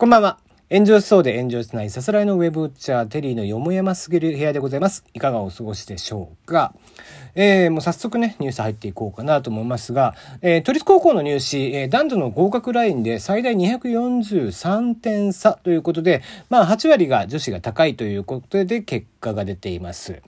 こんばんは。炎上しそうで炎上しないさすらいのウェブウッチャーテリーのよもやますぎる部屋でございます。いかがお過ごしでしょうか？えー、もう早速ね、ニュース入っていこうかなと思いますが、えー、都立高校の入試、えー、男女の合格ラインで最大243点差ということで、まあ8割が女子が高いということで結果が出ています。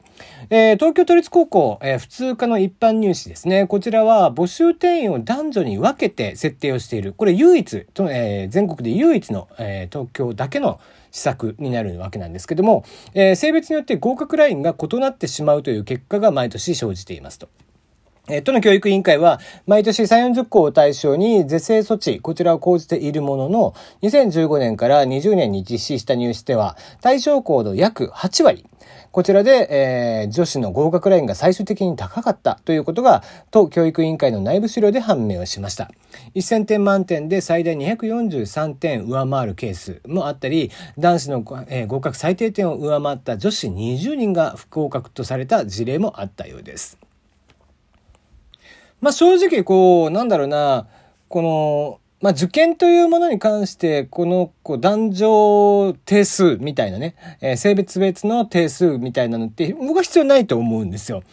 えー、東京都立高校、えー、普通科の一般入試ですね。こちらは募集定員を男女に分けて設定をしている。これ唯一、とえー、全国で唯一の、え東京だけの施策になるわけなんですけども、え性別によって合格ラインが異なってしまうという結果が毎年生じていますと。え都の教育委員会は、毎年3、40校を対象に是正措置、こちらを講じているものの、2015年から20年に実施した入試では、対象校の約8割、こちらで、えー、女子の合格ラインが最終的に高かったということが、都教育委員会の内部資料で判明をしました。1000点満点で最大243点上回るケースもあったり、男子の、えー、合格最低点を上回った女子20人が不合格とされた事例もあったようです。まあ正直こう、なんだろうな、この、まあ受験というものに関して、このこう男女定数みたいなね、えー、性別別の定数みたいなのって僕は必要ないと思うんですよ。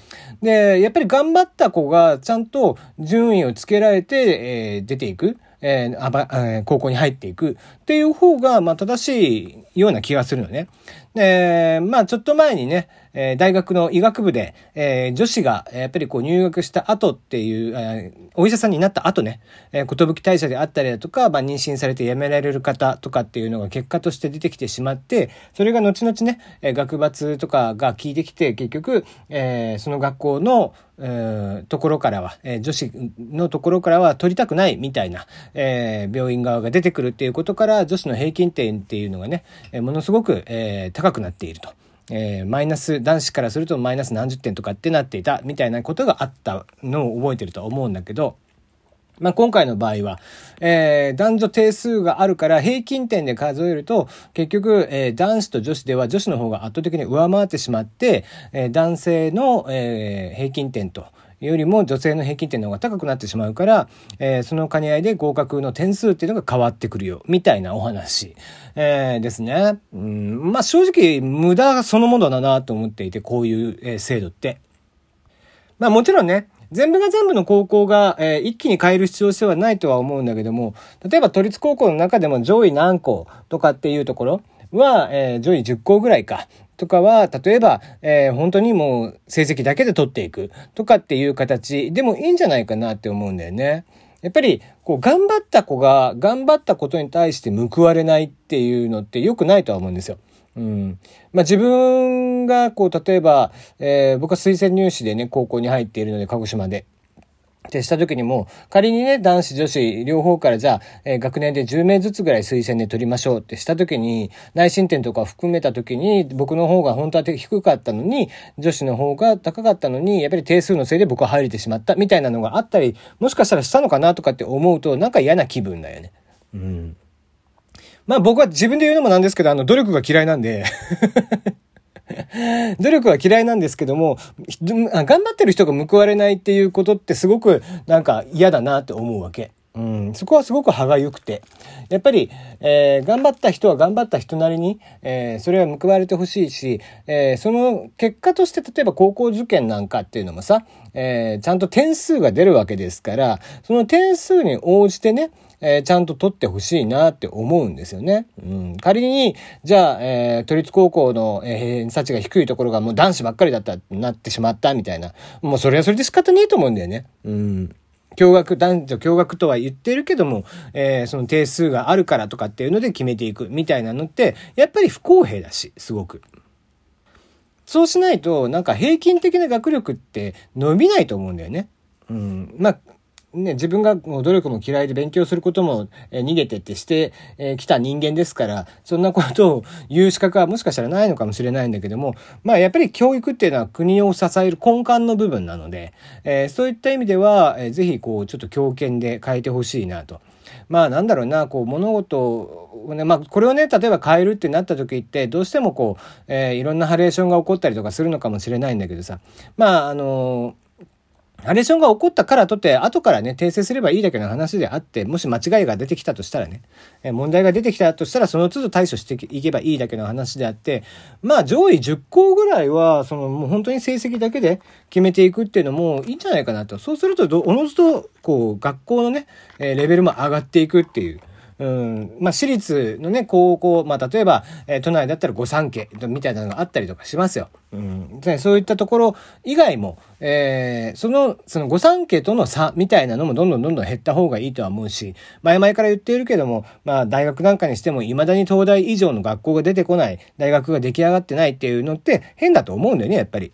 で、やっぱり頑張った子がちゃんと順位をつけられて、えー、出ていく。えー、あば、えー、高校に入っていくっていう方が、まあ、正しいような気がするのね。で、まあ、ちょっと前にね、えー、大学の医学部で、えー、女子が、やっぱりこう入学した後っていう、えー、お医者さんになった後ね、えー、寿退社であったりだとか、まあ、妊娠されて辞められる方とかっていうのが結果として出てきてしまって、それが後々ね、えー、学罰とかが効いてきて、結局、えー、その学校の、えー、ところからは、えー、女子のところからは取りたくないみたいな、えー、病院側が出てくるっていうことから、女子の平均点っていうのがね、えー、ものすごく、えー、高くなっていると。えー、マイナス、男子からするとマイナス何十点とかってなっていたみたいなことがあったのを覚えてるとは思うんだけど、まあ、今回の場合は、えー、男女定数があるから平均点で数えると、結局、えー、男子と女子では女子の方が圧倒的に上回ってしまって、えー、男性の、えー、平均点と、よりも女性の平均点の方が高くなってしまうから、えー、その兼ね合いで合格の点数っていうのが変わってくるよ、みたいなお話、えー、ですね。うん、まあ正直無駄そのものだなと思っていて、こういう、えー、制度って。まあもちろんね、全部が全部の高校が、えー、一気に変える必要性はないとは思うんだけども、例えば都立高校の中でも上位何校とかっていうところは、えー、上位10校ぐらいか。とかは、例えば、えー、本当にもう成績だけで取っていくとかっていう形でもいいんじゃないかなって思うんだよね。やっぱり、こう、頑張った子が頑張ったことに対して報われないっていうのって良くないとは思うんですよ。うん。まあ、自分が、こう、例えば、えー、僕は推薦入試でね、高校に入っているので、鹿児島で。ってした時にも、仮にね、男子、女子、両方からじゃあ、えー、学年で10名ずつぐらい推薦で取りましょうってした時に、内申点とか含めた時に、僕の方が本当は低かったのに、女子の方が高かったのに、やっぱり定数のせいで僕は入れてしまったみたいなのがあったり、もしかしたらしたのかなとかって思うと、なんか嫌な気分だよね。うん。まあ僕は自分で言うのもなんですけど、あの、努力が嫌いなんで 努力は嫌いなんですけども、頑張ってる人が報われないっていうことってすごくなんか嫌だなって思うわけ。うん、そこはすごく歯がゆくて。やっぱり、えー、頑張った人は頑張った人なりに、えー、それは報われてほしいし、えー、その結果として例えば高校受験なんかっていうのもさ、え、ちゃんと点数が出るわけですから、その点数に応じてね、え、ちゃんと取ってほしいなって思うんですよね。うん、仮に、じゃあ、え、都立高校の、え、偏差値が低いところがもう男子ばっかりだった、なってしまったみたいな。もうそれはそれで仕方ねえと思うんだよね。うん。共学、男女共学とは言ってるけども、えー、その定数があるからとかっていうので決めていくみたいなのって、やっぱり不公平だし、すごく。そうしないと、なんか平均的な学力って伸びないと思うんだよね。うん。まあ、ね、自分がもう努力も嫌いで勉強することも、え逃げてってしてき、えー、た人間ですから、そんなことを言う資格はもしかしたらないのかもしれないんだけども、まあやっぱり教育っていうのは国を支える根幹の部分なので、えー、そういった意味では、えー、ぜひこうちょっと強権で変えてほしいなと。まあなんだろうな、こう物事をね、まあこれをね、例えば変えるってなった時って、どうしてもこう、えー、いろんなハレーションが起こったりとかするのかもしれないんだけどさ、まああのーナレーションが起こったからとって、後からね、訂正すればいいだけの話であって、もし間違いが出てきたとしたらね、え問題が出てきたとしたら、その都度対処していけばいいだけの話であって、まあ、上位10校ぐらいは、その、もう本当に成績だけで決めていくっていうのもいいんじゃないかなと。そうすると、おのずと、こう、学校のね、えレベルも上がっていくっていう。うん、まあ、私立のね、高校、まあ、例えば、えー、都内だったら御三家みたいなのがあったりとかしますよ。うん、そういったところ以外も、えー、その、その御三家との差みたいなのもどんどんどんどん減った方がいいとは思うし、前々から言っているけども、まあ、大学なんかにしても未だに東大以上の学校が出てこない、大学が出来上がってないっていうのって変だと思うんだよね、やっぱり。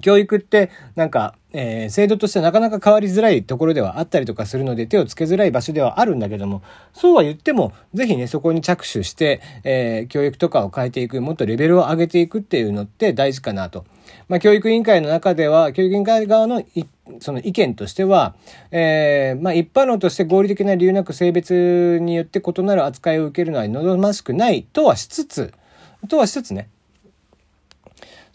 教育って、なんか、えー、制度としてなかなか変わりづらいところではあったりとかするので手をつけづらい場所ではあるんだけども、そうは言っても、ぜひね、そこに着手して、えー、教育とかを変えていく、もっとレベルを上げていくっていうのって大事かなと。まあ、教育委員会の中では、教育委員会側のその意見としては、えー、まあ、一般論として合理的な理由なく性別によって異なる扱いを受けるのは望ましくないとはしつつ、とはしつつね、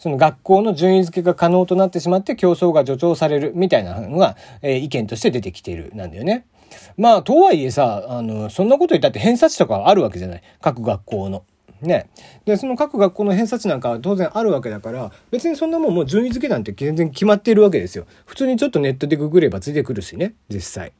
その学校の順位付けが可能となってしまって競争が助長されるみたいなのが、えー、意見として出てきているなんだよね。まあ、とはいえさ、あの、そんなこと言ったって偏差値とかあるわけじゃない。各学校の。ね。で、その各学校の偏差値なんかは当然あるわけだから、別にそんなもんもう順位付けなんて全然決まっているわけですよ。普通にちょっとネットでググればついてくるしね、実際。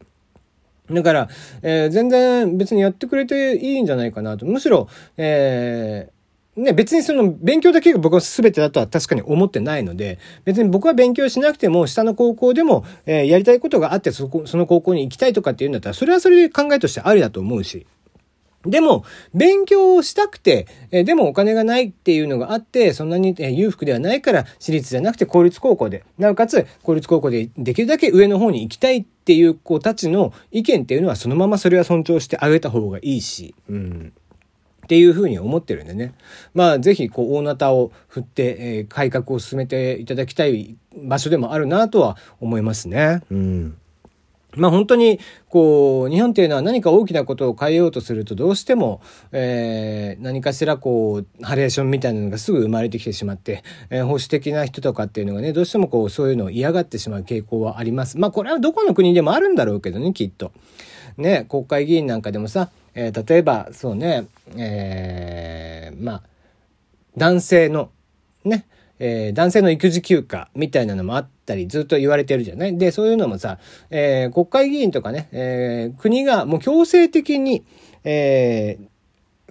だから、えー、全然別にやってくれていいんじゃないかなと。むしろ、えー、ね、別にその勉強だけが僕は全てだとは確かに思ってないので、別に僕は勉強しなくても、下の高校でも、えー、やりたいことがあってそこ、その高校に行きたいとかっていうんだったら、それはそれで考えとしてありだと思うし。でも、勉強をしたくて、えでもお金がないっていうのがあって、そんなに、え裕福ではないから、私立じゃなくて公立高校で、なおかつ公立高校でできるだけ上の方に行きたいっていう子たちの意見っていうのは、そのままそれは尊重してあげた方がいいし、うん。っていうふうに思ってるんでね。まあ、ぜひ、こう、大なたを振って、えー、改革を進めていただきたい場所でもあるなとは思いますね。うん。まあ本当に、こう、日本っていうのは何か大きなことを変えようとするとどうしても、えー、何かしらこう、ハレーションみたいなのがすぐ生まれてきてしまって、えー、保守的な人とかっていうのがね、どうしてもこう、そういうのを嫌がってしまう傾向はあります。まあこれはどこの国でもあるんだろうけどね、きっと。ね、国会議員なんかでもさ、えー、例えば、そうね、えー、まあ、男性の、ね、えー、男性の育児休暇みたいなのもあったりずっと言われてるじゃない？で、そういうのもさ、えー、国会議員とかね、えー、国がもう強制的に、えー、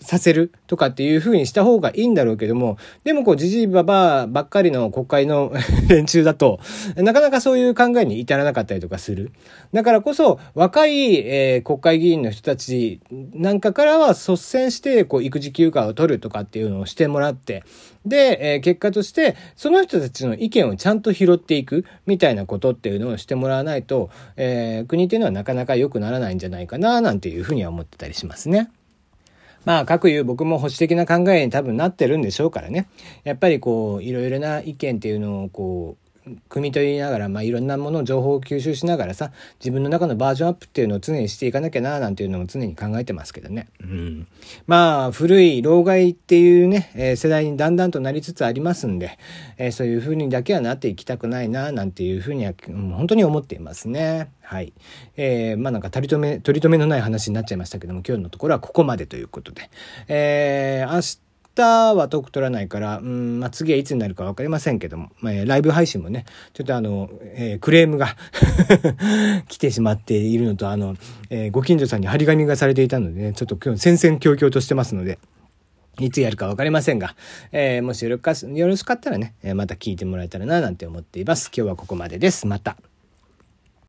させるとかっていう風にした方がいいんだろうけども、でもこう、じじいばばばっかりの国会の 連中だと、なかなかそういう考えに至らなかったりとかする。だからこそ、若い、えー、国会議員の人たちなんかからは率先して、こう、育児休暇を取るとかっていうのをしてもらって、で、えー、結果として、その人たちの意見をちゃんと拾っていくみたいなことっていうのをしてもらわないと、えー、国っていうのはなかなか良くならないんじゃないかな、なんていうふうには思ってたりしますね。まあ、各言う僕も保守的な考えに多分なってるんでしょうからね。やっぱりこう、いろいろな意見っていうのをこう、汲み取りながら、まあ、いろんなものを情報を吸収しながらさ自分の中のバージョンアップっていうのを常にしていかなきゃななんていうのも常に考えてますけどね。うん、まあ古い老害っていうね、えー、世代にだんだんとなりつつありますんで、えー、そういうふうにだけはなっていきたくないななんていうふうには、うん、本当に思っていますね。はい。えー、まあなんか取り留め、取り留めのない話になっちゃいましたけども、今日のところはここまでということで。えー、明日日はトーク取らないから、うん、まあ、次はいつになるか分かりませんけども、まあ、ライブ配信もね、ちょっとあの、えー、クレームが 来てしまっているのと、あの、えー、ご近所さんに張り紙がされていたのでね、ちょっと今日戦々恐々としてますので、いつやるか分かりませんが、えー、もしよろしかったらね、また聞いてもらえたらな、なんて思っています。今日はここまでです。また。